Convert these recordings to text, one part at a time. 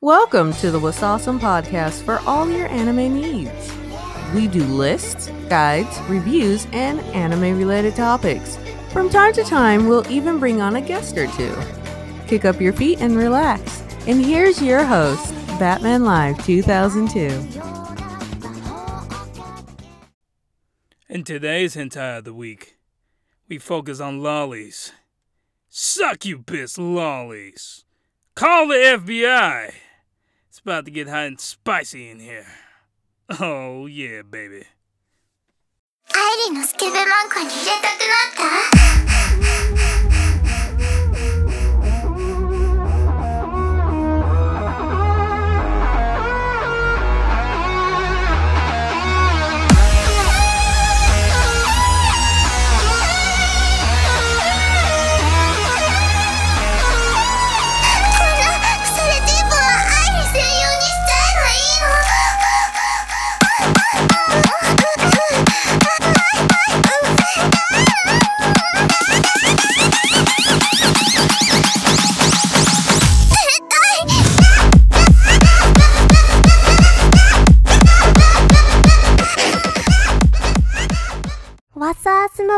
Welcome to the Wasawesome podcast for all your anime needs. We do lists, guides, reviews, and anime related topics. From time to time, we'll even bring on a guest or two. Kick up your feet and relax. And here's your host, Batman Live 2002. In today's hentai of the week, we focus on lollies. Succubus lollies. Call the FBI. It's about to get hot and spicy in here. Oh, yeah, baby. アイリーのスケベ漫画に入れたくな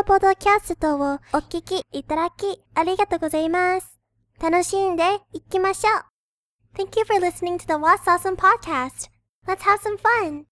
さーすまポドキャストをお聞きいただきありがとうございます。楽しんでいきましょう。Thank you for listening to the What's Awesome podcast. Let's have some fun.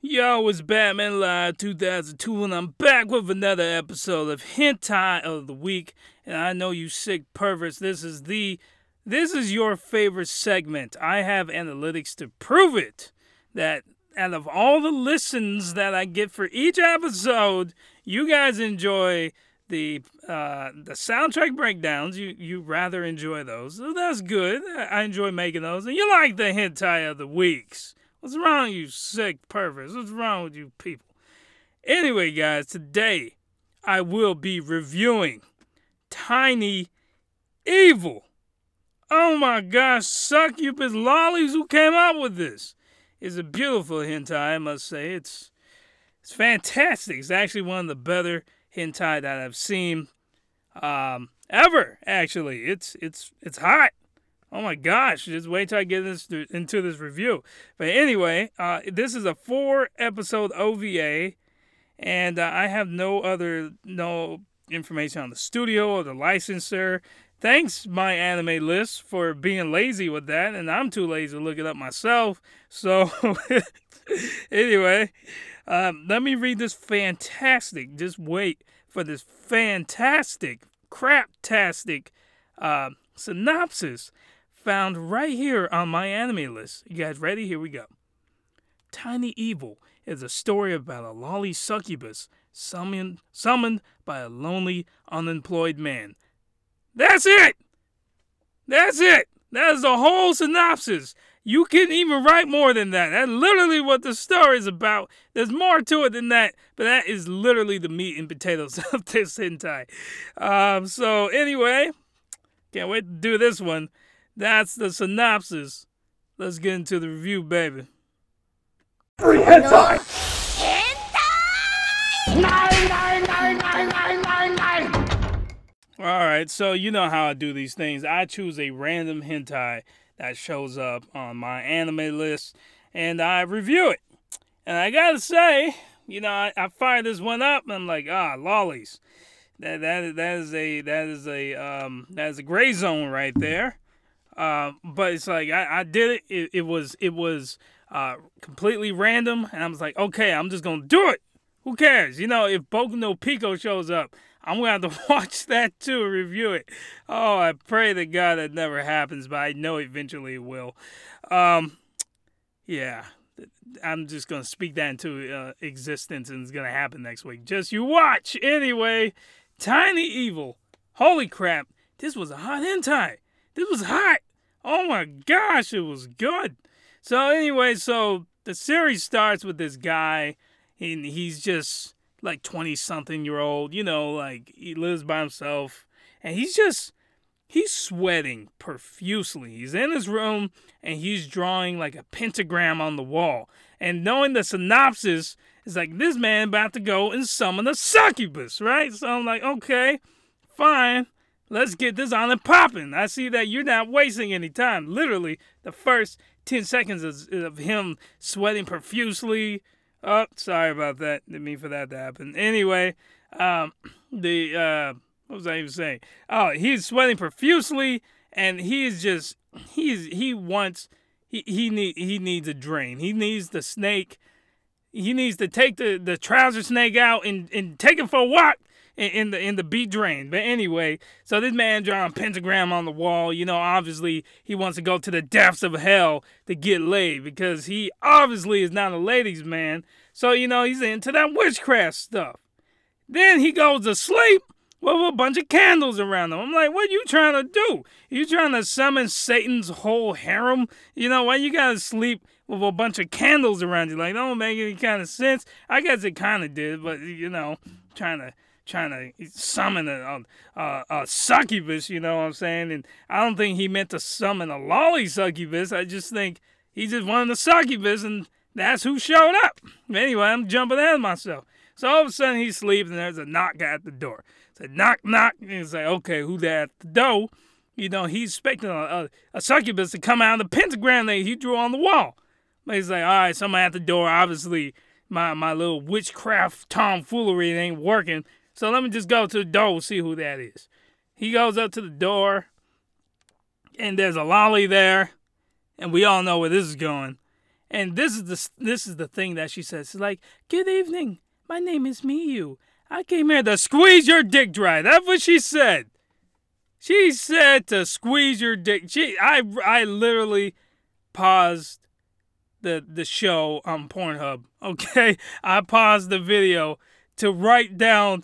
Yo, it's Batman Live 2002, and I'm back with another episode of Hentai of the Week. And I know you sick perverts, this is the this is your favorite segment. I have analytics to prove it. That out of all the listens that I get for each episode, you guys enjoy the uh, the soundtrack breakdowns. You you rather enjoy those. So that's good. I enjoy making those. And you like the hentai of the weeks. What's wrong, you sick perverts? What's wrong with you people? Anyway, guys, today I will be reviewing Tiny Evil. Oh my gosh, succubus lollies who came up with this. It's a beautiful hentai, I must say. It's it's fantastic. It's actually one of the better hentai that I've seen um, ever. Actually, it's it's it's hot. Oh my gosh! Just wait till I get this into this review. But anyway, uh, this is a four episode OVA, and uh, I have no other no information on the studio or the licensor. Thanks, MyAnimeList, for being lazy with that, and I'm too lazy to look it up myself. So, anyway, um, let me read this fantastic. Just wait for this fantastic, craptastic uh, synopsis found right here on MyAnimeList. You guys ready? Here we go. Tiny Evil is a story about a lolly succubus summoned, summoned by a lonely, unemployed man. That's it! That's it! That is the whole synopsis. You can even write more than that. That's literally what the story is about. There's more to it than that, but that is literally the meat and potatoes of this hentai. Um, so anyway, can't wait to do this one. That's the synopsis. Let's get into the review, baby. All right, so you know how I do these things. I choose a random hentai that shows up on my anime list, and I review it. And I gotta say, you know, I, I fire this one up, and I'm like, ah, lollies. That that that is a that is a um that is a gray zone right there. Uh, but it's like I, I did it. it. It was it was uh completely random, and I was like, okay, I'm just gonna do it. Who cares? You know, if Boku no Pico shows up, I'm gonna have to watch that too review it. Oh, I pray to God that never happens, but I know eventually it will. Um, yeah, I'm just gonna speak that into uh, existence, and it's gonna happen next week. Just you watch anyway. Tiny Evil. Holy crap! This was a hot hentai. This was hot. Oh my gosh, it was good. So anyway, so the series starts with this guy, and he's just like 20 something year old, you know, like he lives by himself, and he's just he's sweating profusely. He's in his room and he's drawing like a pentagram on the wall. And knowing the synopsis, it's like this man about to go and summon a succubus, right? So I'm like, okay, fine. let's get this on and popping. I see that you're not wasting any time. Literally, the first 10 seconds of him sweating profusely. Oh, sorry about that. Didn't mean for that to happen. Anyway, um, the, uh, what was I even saying? Oh, he's sweating profusely and he's just, he's, he wants, he, he need, he needs a drain. He needs the snake. He needs to take the, the trouser snake out and, and take it for a walk in, the in the beat drain. But anyway, so this man drawing pentagram on the wall. You know, obviously he wants to go to the depths of hell to get laid because he obviously is not a ladies' man. So you know he's into that witchcraft stuff. Then he goes to sleep with a bunch of candles around him. I'm like, what are you trying to do? You trying to summon Satan's whole harem? You know, why you gotta sleep with a bunch of candles around you? Like, that don't make any kind of sense. I guess it kind of did, but you know, trying to trying to summon a, a, a, succubus, you know what I'm saying? And I don't think he meant to summon a lolly succubus. I just think he just wanted a succubus, and that's who showed up. Anyway, I'm jumping ahead of myself. So all of a sudden he sleeps, and there's a knock at the door. It's a knock, knock. And he's like, okay, who there at the door? You know, he's expecting a, a, a succubus to come out of the pentagram that he drew on the wall. But he's like, all right, somebody at the door. Obviously, my, my little witchcraft tomfoolery ain't working. So let me just go to the door see who that is. He goes up to the door, and there's a lolly there, and we all know where this is going. And this is the this is the thing that she says. She's like, "Good evening. My name is Miyu. I came here to squeeze your dick dry." That's what she said. She said to squeeze your dick. She, I, I literally paused the the show on Pornhub. Okay, I paused the video to write down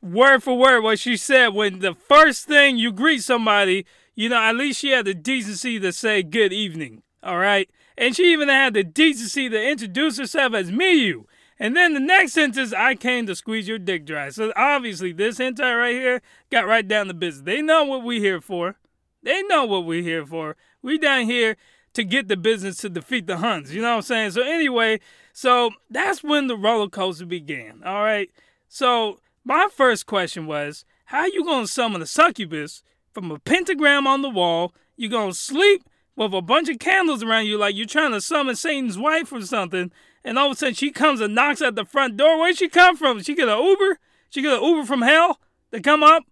word for word what she said when the first thing you greet somebody, you know, at least she had the decency to say good evening. All right. And she even had the decency to introduce herself as Miyu. And then the next sentence, I came to squeeze your dick dry. So obviously, this hentai right here got right down to business. They know what we here for. They know what we here for. We down here to get the business to defeat the Huns. You know what I'm saying? So anyway, so that's when the roller coaster began. All right. So my first question was, how you gonna summon a succubus from a pentagram on the wall? You gonna sleep with a bunch of candles around you like you're trying to summon Satan's wife or something, and all of a sudden she comes and knocks at the front door. Where'd she come from? She get an Uber? She get an Uber from hell to come up,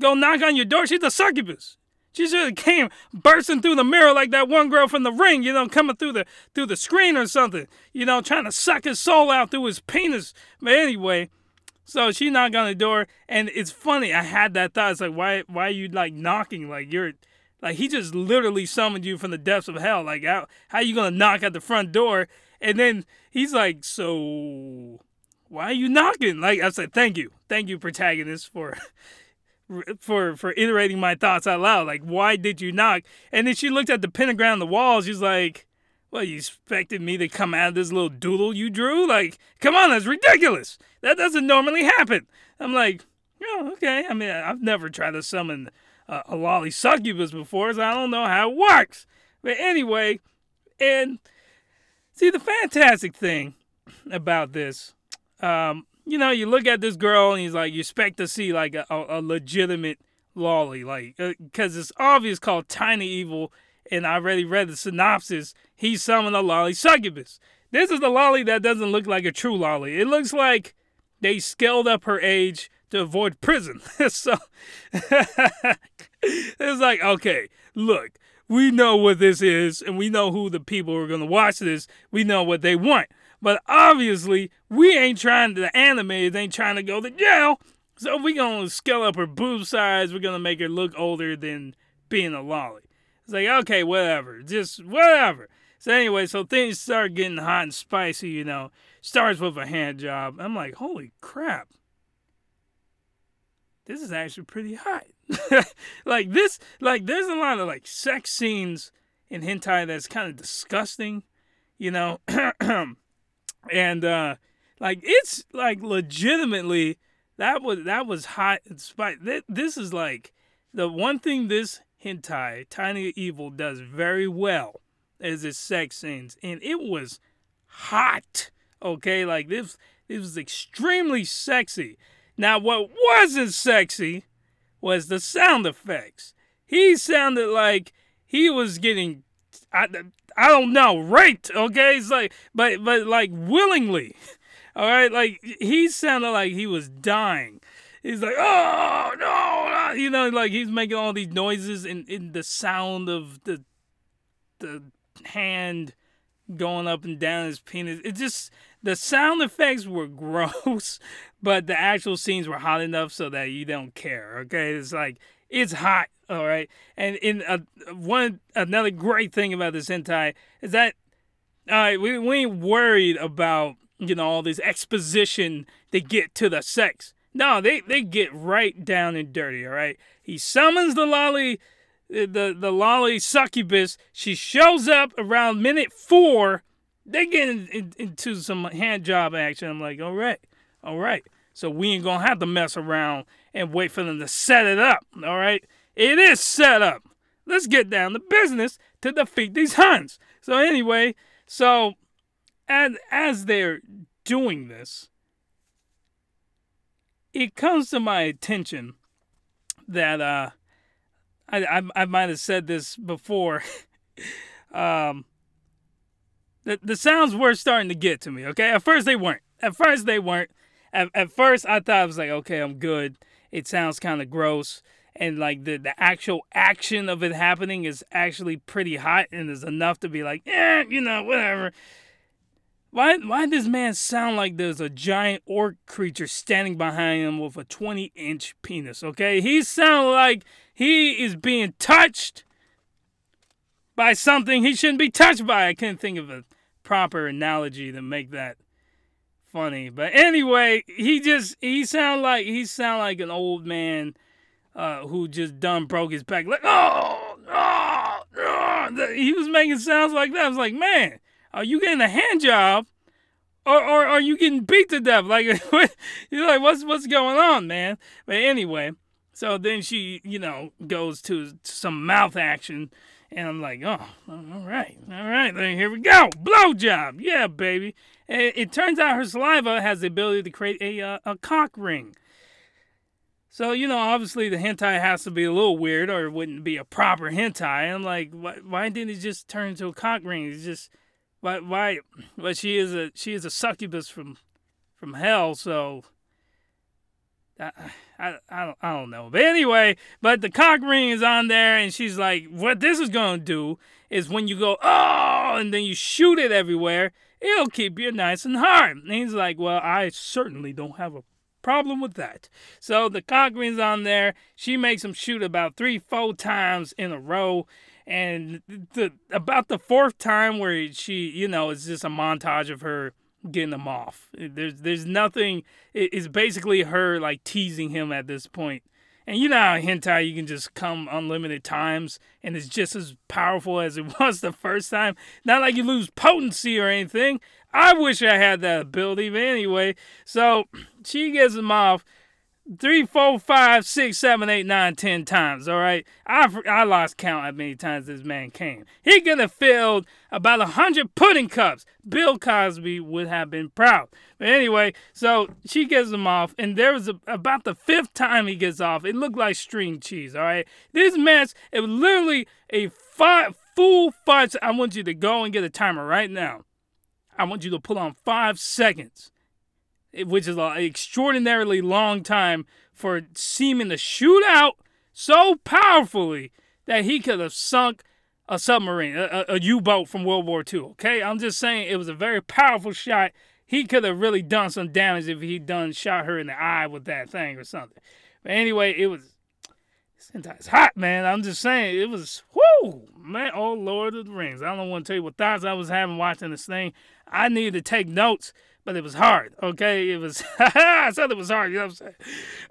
go knock on your door? She's a succubus. She should came bursting through the mirror like that one girl from the ring, you know, coming through the through the screen or something, you know, trying to suck his soul out through his penis. But anyway, so she knocked on the door, and it's funny. I had that thought. It's like, why, why are you like knocking? Like you're, like he just literally summoned you from the depths of hell. Like how, how you gonna knock at the front door? And then he's like, so why are you knocking? Like I said, thank you, thank you, protagonist, for. For for iterating my thoughts out loud, like why did you knock? And then she looked at the pentagram on the wall. She's like, well, you expected me to come out of this little doodle you drew? Like, come on, that's ridiculous. That doesn't normally happen. I'm like, oh, okay. I mean, I've never tried to summon a, lolly succubus before, so I don't know how it works. But anyway, and see, the fantastic thing about this, um, you know, you look at this girl and he's like, you expect to see like a, a legitimate lolly, like, because uh, it's obvious called Tiny Evil and I already read the synopsis, he summoned a lolly succubus. This is the lolly that doesn't look like a true lolly. It looks like they scaled up her age to avoid prison. so it's like, okay, look, we know what this is, and we know who the people who are gonna watch this. We know what they want. But obviously, we ain't trying to the animators ain't trying to go to jail. So we gonna scale up her boob size. We're gonna make her look older than being a lolly. It's like, okay, whatever. Just whatever. So anyway, so things start getting hot and spicy, you know. Starts with a hand job. I'm like, holy crap. This is actually pretty hot. like this, like there's a lot of like sex scenes in hentai that's kind of disgusting, you know. and uh like it's like legitimately that was that was hot and spicy. This is like the one thing this hentai, Tiny Evil does very well as its sex scenes, and it was hot. Okay, like this, it was extremely sexy. Now, what wasn't sexy was the sound effects. He sounded like he was getting, I, I don't know, raped. Okay, it's like, but but like willingly. All right, like he sounded like he was dying. He's like, oh no, you know, like he's making all these noises and in the sound of the the hand going up and down his penis. It just the sound effects were gross, but the actual scenes were hot enough so that you don't care. Okay, it's like it's hot. All right, and in a, one another great thing about this hentai is that all right, we we ain't worried about you know all this exposition to get to the sex. No, they they get right down and dirty. All right, he summons the lolly the the lolly succubus. She shows up around minute four. They get in, in, into some hand job action. I'm like, all right, all right. So we ain't gonna have to mess around and wait for them to set it up. All right, it is set up. Let's get down to business to defeat these Huns. So anyway, so as as they're doing this, it comes to my attention that uh I, I, I might have said this before. um, the, the sounds were starting to get to me, okay? At first, they weren't. At first, they weren't. At, at first, I thought I was like, okay, I'm good. It sounds kind of gross. And like the, the actual action of it happening is actually pretty hot and is enough to be like, yeah, you know, whatever. Why why does man sound like there's a giant orc creature standing behind him with a 20 inch penis? Okay, he sounds like he is being touched by something he shouldn't be touched by. I can't think of a proper analogy to make that funny. But anyway, he just he sound like he sound like an old man uh, who just done broke his back. Like oh, oh, oh, he was making sounds like that. I was like, man are you getting a hand job? Or, or are you getting beat to death? Like, you're like, what's what's going on, man? But anyway, so then she, you know, goes to some mouth action, and I'm like, oh, all right, all right, then here we go, blow job, yeah, baby. It, it turns out her saliva has the ability to create a uh, a cock ring. So, you know, obviously the hentai has to be a little weird or it wouldn't be a proper hentai. I'm like, why, why didn't it just turn into a cock ring? It's just why why well she is a she is a succubus from from hell so I, I, I, don't, I don't know. But anyway, but the cock ring is on there, and she's like, what this is going to do is when you go, oh, and then you shoot it everywhere, it'll keep you nice and hard. And he's like, well, I certainly don't have a problem with that. So the cock ring's on there. She makes him shoot about three, four times in a row and the about the fourth time where she, you know, it's just a montage of her getting them off. There's there's nothing. It's basically her like teasing him at this point. And you know how hentai you can just come unlimited times and it's just as powerful as it was the first time. Not like you lose potency or anything. I wish I had that ability, but anyway. So she gets him off three, four, five, six, seven, eight, nine, ten times. All right, I I lost count how many times this man came. He could have filled about a hundred pudding cups. Bill Cosby would have been proud. But anyway, so she gets him off, and there was a, about the fifth time he gets off. It looked like string cheese. All right, this match it was literally a five, full five. I want you to go and get a timer right now. I want you to pull on five seconds which is an extraordinarily long time for seeming to shoot out so powerfully that he could have sunk a submarine, a, a U-boat from World War II. Okay, I'm just saying it was a very powerful shot. He could have really done some damage if he'd done shot her in the eye with that thing or something. But anyway, it was it's hot, man. I'm just saying it was whoo, man. Oh Lord of the Rings. I don't want to tell you what thoughts I was having watching this thing. I needed to take notes but it was hard. Okay, it was. I said it was hard. You know what I'm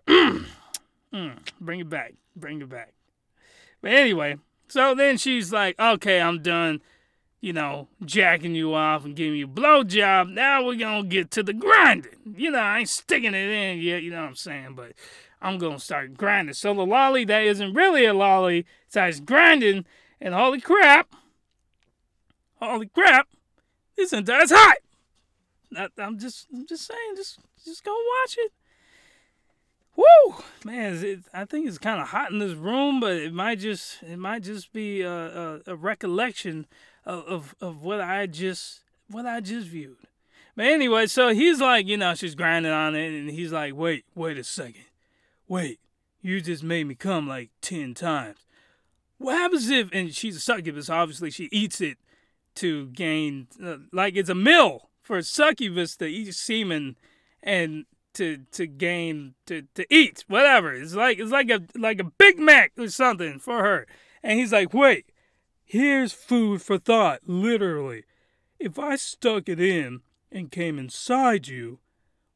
saying? mm, bring it back. Bring it back. But anyway, so then she's like, "Okay, I'm done." You know, jacking you off and giving you a blowjob. Now we're gonna get to the grinding. You know, I ain't sticking it in yet. You know what I'm saying? But I'm gonna start grinding. So the lolly that isn't really a lolly starts grinding, and holy crap, holy crap, this hentai's hot. I, am just, I'm just saying, just, just go watch it. Woo, man! It, I think it's kind of hot in this room, but it might just it might just be a, a, a recollection of, of of what I just what I just viewed. But anyway, so he's like, you know, she's grinding on it, and he's like, wait, wait a second, wait, you just made me come like ten times. What happens if? And she's a succubus. Obviously, she eats it to gain, uh, like it's a mill for succubus to eat semen and to to gain to to eat whatever. It's like it's like a like a Big Mac or something for her. And he's like, wait, here's food for thought. Literally, if I stuck it in and came inside you,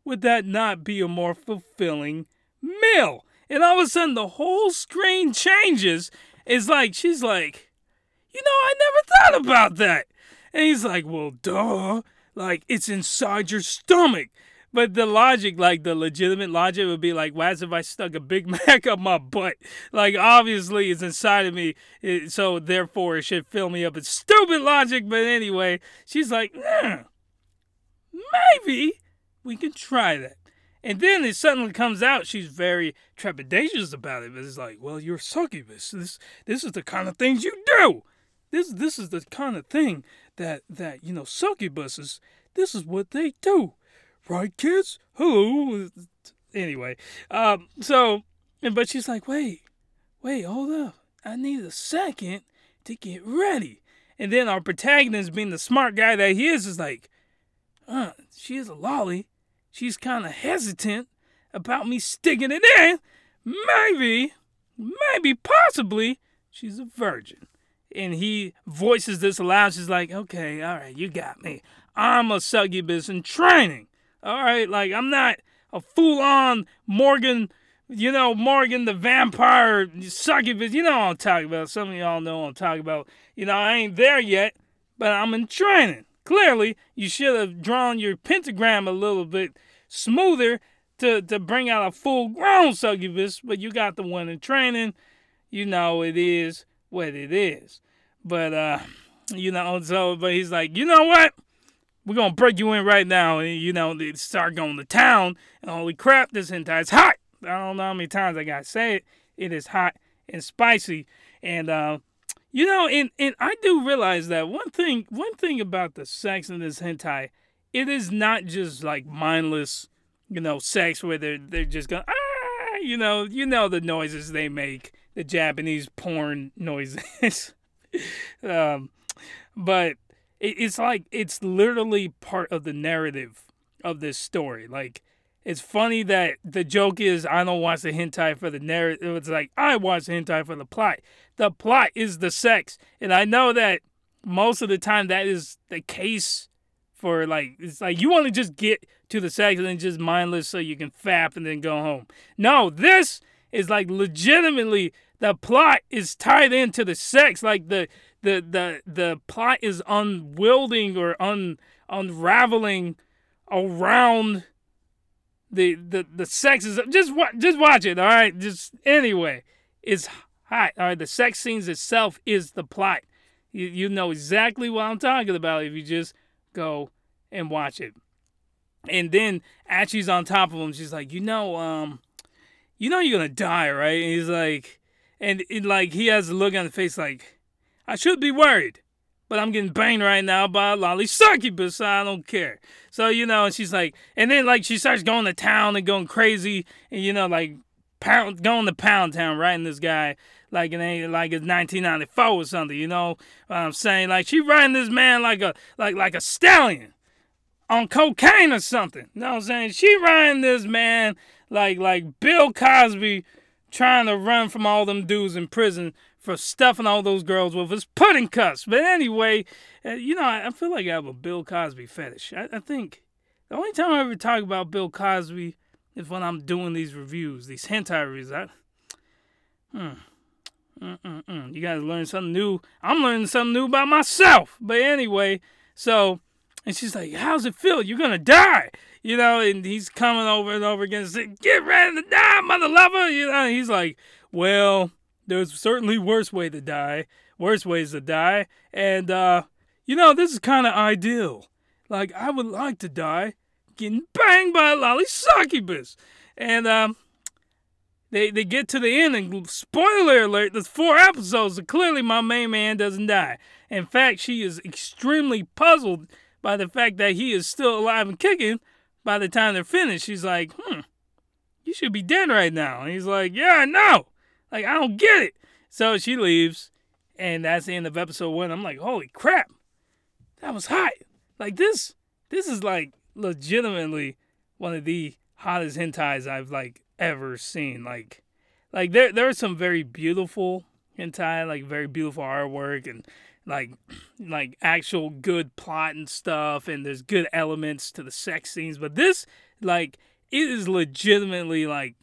would that not be a more fulfilling meal? And all of a sudden, the whole screen changes. It's like she's like, you know, I never thought about that. And he's like, well, duh. Like, it's inside your stomach. But the logic, like the legitimate logic, would be like, why if I stuck a Big Mac up my butt? Like, obviously, it's inside of me, it, so therefore it should fill me up. It's stupid logic, but anyway, she's like, eh, maybe we can try that. And then it suddenly comes out she's very trepidatious about it. But it's like, well, you're succubus. This this is the kind of things you do. This this is the kind of thing that that you know succubuses. This is what they do right, kids? Hello. Anyway, um, so, but she's like, wait, wait, hold up. I need a second to get ready. And then our protagonist, being the smart guy that he is, is like, uh, she is a lolly. She's kind of hesitant about me sticking it in. Maybe, maybe, possibly, she's a virgin. And he voices this aloud. She's like, okay, all right, you got me. I'm a succubus in training. All right, like I'm not a full on Morrigan, you know, Morrigan the vampire succubus. You know what I'm talking about. Some of y'all know what I'm talking about. You know, I ain't there yet, but I'm in training. Clearly, you should have drawn your pentagram a little bit smoother to, to bring out a full grown succubus, but you got the one in training. You know, it is what it is. But, uh, you know, so, but he's like, you know what? we're gonna break you in right now, and you know, they start going to town. And holy crap, this hentai is hot. I don't know how many times I gotta say it. It is hot and spicy, and uh, you know, and and I do realize that one thing, one thing about the sex in this hentai, it is not just like mindless, you know, sex where they're they're just going ah, you know, you know the noises they make, the Japanese porn noises. um, but it's like it's literally part of the narrative of this story. Like it's funny that the joke is I don't watch the hentai for the narrative. It's like I watch the hentai for the plot. The plot is the sex, and I know that most of the time that is the case for like it's like you want to just get to the sex and then just mindless so you can fap and then go home. No, this is like legitimately the plot is tied into the sex. Like the the the the plot is unwielding or un unraveling around the the the sex is just watch just watch it all right? Just anyway it's hot all right? The sex scenes itself is the plot. You you know exactly what I'm talking about if you just go and watch it. And then as she's on top of him. She's like you know um you know you're gonna die right and he's like and it, like he has a look on the face like I should be worried, but I'm getting banged right now by a lolly succubus, so I don't care. So, you know, and she's like, and then like she starts going to town and going crazy, and you know, like pound going to Pound Town, writing this guy like it ain't like it's 1994 or something. You know what I'm saying? Like she riding this man like a like like a stallion on cocaine or something. You know what I'm saying? She riding this man like like Bill Cosby trying to run from all them dudes in prison for stuffing all those girls with his pudding cups. But anyway, uh, you know, I, feel like I have a Bill Cosby fetish. I, I, think the only time I ever talk about Bill Cosby is when I'm doing these reviews, these hentai reviews. I, hmm. Mm-mm-mm. You guys learn something new. I'm learning something new about myself. But anyway, so, and she's like, How's it feel? You're going to die. You know, and he's coming over and over again and saying, Get ready to die, mother lover. You know, he's like, Well, there's certainly worse way to die, worse ways to die, and uh, you know this is kind of ideal. Like I would like to die getting banged by a lolly succubus, and um, they they get to the end and spoiler alert, there's four episodes, so clearly my main man doesn't die. In fact, she is extremely puzzled by the fact that he is still alive and kicking by the time they're finished. She's like, hmm, you should be dead right now. And he's like, yeah, I know. Like, I don't get it. So she leaves, and that's the end of episode one. I'm like, holy crap, that was hot. Like this, this is like legitimately one of the hottest hentais I've like ever seen. Like, like there there are some very beautiful hentai, like very beautiful artwork and like like actual good plot and stuff, and there's good elements to the sex scenes. But this, like, it is legitimately like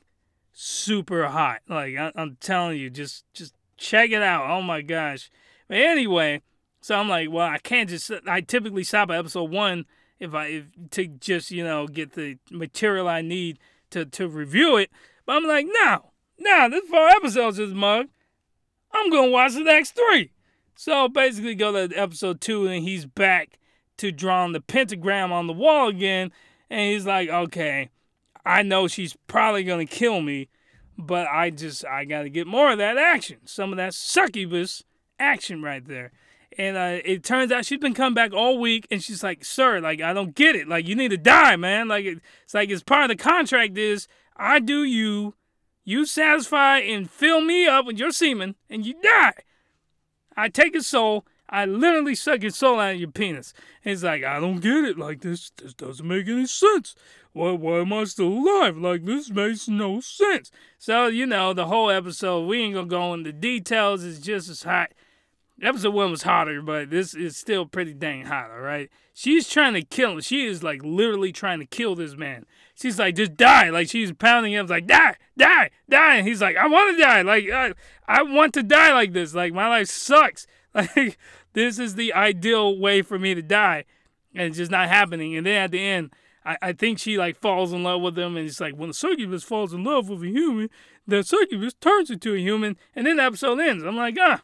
super hot. Like I, I'm telling you, just just check it out. Oh my gosh. But anyway, so I'm like, well, I can't just. I typically stop at episode one if I if, to just you know get the material I need to to review it. But I'm like, no, no, this four episodes is mug. I'm gonna watch the next three. So basically, go to episode two, and he's back to drawing the pentagram on the wall again. And he's like, okay, I know she's probably gonna kill me, but I just I gotta get more of that action, some of that succubus action right there. And uh, it turns out she's been coming back all week, and she's like, "Sir, like I don't get it. Like you need to die, man. Like it's like it's part of the contract is I do you, you satisfy and fill me up with your semen, and you die. I take his soul, I literally suck your soul out of your penis. And he's like, I don't get it. Like this, this doesn't make any sense. Why, why am I still alive? Like this makes no sense. So you know, the whole episode, we ain't gonna go into details. It's just as hot. Episode one was hotter, but this is still pretty dang hot. All right, she's trying to kill him. She is like literally trying to kill this man. She's like, just die. Like she's pounding him, like die, die, die. And he's like, I want to die. Like I, I want to die like this. Like my life sucks. Like this is the ideal way for me to die, and it's just not happening. And then at the end, I, I think she like falls in love with him, and it's like when the succubus falls in love with a human, the succubus turns into a human, and then the episode ends. I'm like, ah.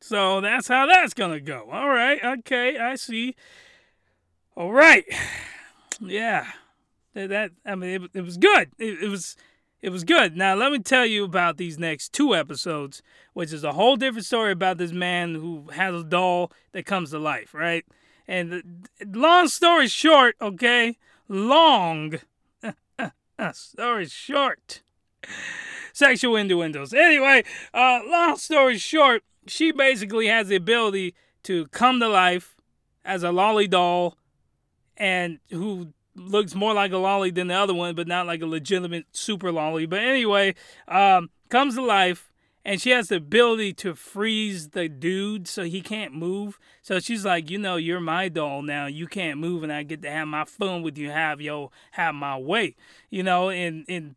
So that's how that's gonna go. All right, okay, I see. All right, yeah, that, I mean, it, it was good. It, it was it was good. Now let me tell you about these next two episodes, which is a whole different story about this man who has a doll that comes to life, right? And the, long story short, okay, long story short, sexual innuendos. Anyway, uh, long story short, she basically has the ability to come to life as a lolly doll, and who looks more like a lolly than the other one, but not like a legitimate super lolly. But anyway, um, comes to life, and she has the ability to freeze the dude so he can't move. So she's like, you know, you're my doll now. You can't move, and I get to have my fun with you. Have yo, have my way. You know, and and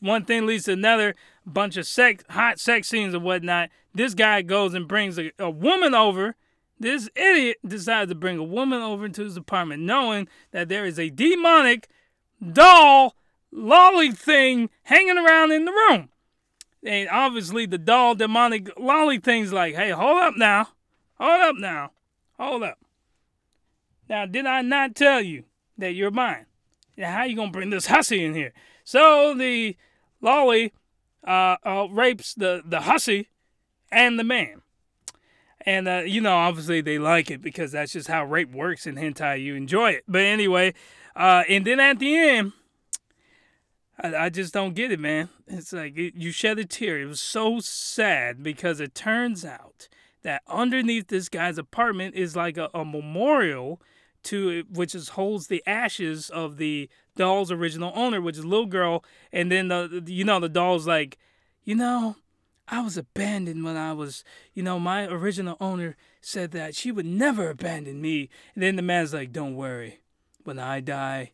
one thing leads to another. Bunch of sex, hot sex scenes and whatnot. This guy goes and brings a, a woman over this idiot decides to bring a woman over into his apartment knowing that there is a demonic doll lolly thing hanging around in the room. And obviously the doll demonic lolly thing's like, hey, hold up now. Hold up now. Hold up. Now, did I not tell you that you're mine? Now, how you gonna bring this hussy in here? So the lolly uh, uh, rapes the, the hussy and the man. And, uh, you know, obviously they like it because that's just how rape works in hentai. You enjoy it. But anyway, uh, and then at the end, I, I just don't get it, man. It's like it, you shed a tear. It was so sad because it turns out that underneath this guy's apartment is like a, a memorial to which is holds the ashes of the doll's original owner, which is a little girl. And then the you know the doll's like, you know, I was abandoned when I was, you know, my original owner said that she would never abandon me. And then the man's like, Don't worry. When I die,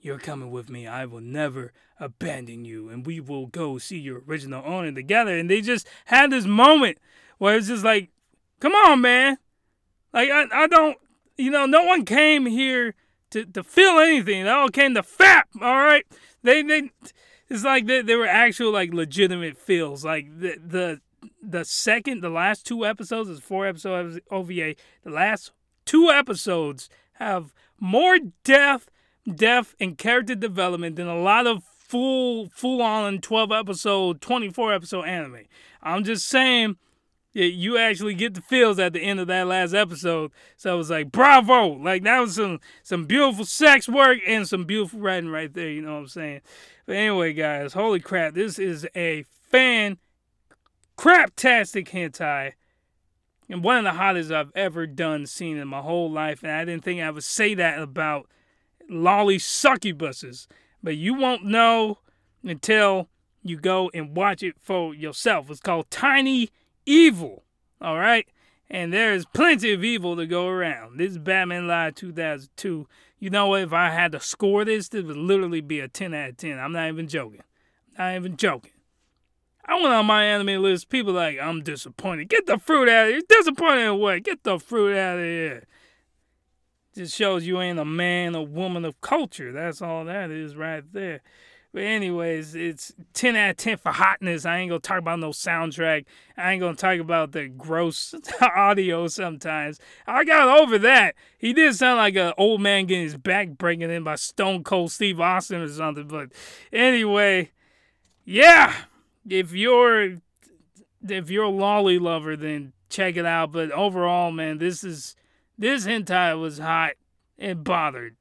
you're coming with me. I will never abandon you. And we will go see your original owner together. And they just had this moment where it's just like, Come on, man. Like, I, I don't, you know, no one came here to, to feel anything. They all came to fap, all right? They, they, it's like they, they were actual like legitimate feels. Like the the the second, the last two episodes is four episodes of OVA. The last two episodes have more depth, depth, and character development than a lot of full full on 12 episode, 24 episode anime. I'm just saying you actually get the feels at the end of that last episode. So I was like, bravo! Like that was some some beautiful sex work and some beautiful writing right there. You know what I'm saying? But anyway, guys, holy crap! This is a fan craptastic hentai. And one of the hottest I've ever done, seen in my whole life. And I didn't think I would say that about lolly succubuses. But you won't know until you go and watch it for yourself. It's called Tiny Evil. All right? And there's plenty of evil to go around. This is Batman Live 2002. You know what? If I had to score this, this would literally be a 10 out of 10. I'm not even joking. I'm not even joking. I went on my anime list. People like, I'm disappointed. Get the fruit out of here. Disappointed in what? Get the fruit out of here. Just shows you ain't a man or woman of culture. That's all that is right there. But anyways, it's 10 out of 10 for hotness. I ain't gonna talk about no soundtrack. I ain't gonna talk about the gross audio sometimes. I got over that. He did sound like an old man getting his back breaking in by Stone Cold Steve Austin or something. But anyway, yeah if you're if you're a lolly lover, then check it out. But overall, man, this is this hentai was hot and bothered,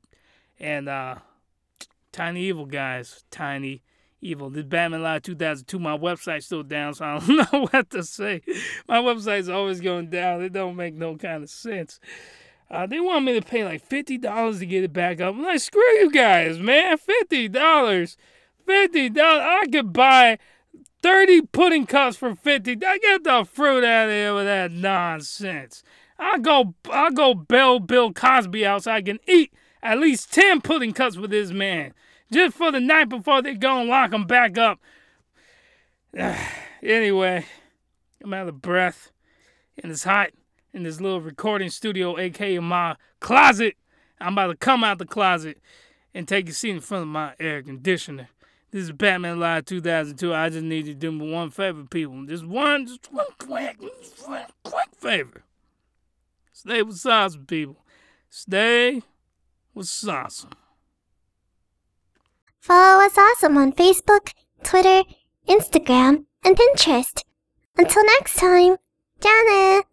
and uh, Tiny Evil guys, Tiny Evil. This Batman Live 2002. My website's still down, so I don't know what to say. My website's always going down. It don't make no kind of sense. Uh, they want me to pay like fifty dollars to get it back up. I'm like, screw you guys, man. Fifty dollars, fifty dollars. I could buy 30 pudding cups for 50. I get the fruit out of here with that nonsense. I'll go I'll go bail Bill Cosby out so I can eat at least 10 pudding cups with this man. Just for the night before they go and lock them back up. anyway, I'm out of breath. And it's hot in this little recording studio, aka my closet. I'm about to come out the closet and take a seat in front of my air conditioner. This is Batman Live 2002. I just need you to do me one favor, people. Just one, just one quick, one quick favor. Stay with Sawsome, people. Stay with Sawsome. Follow us awesome on Facebook, Twitter, Instagram, and Pinterest. Until next time, Janet.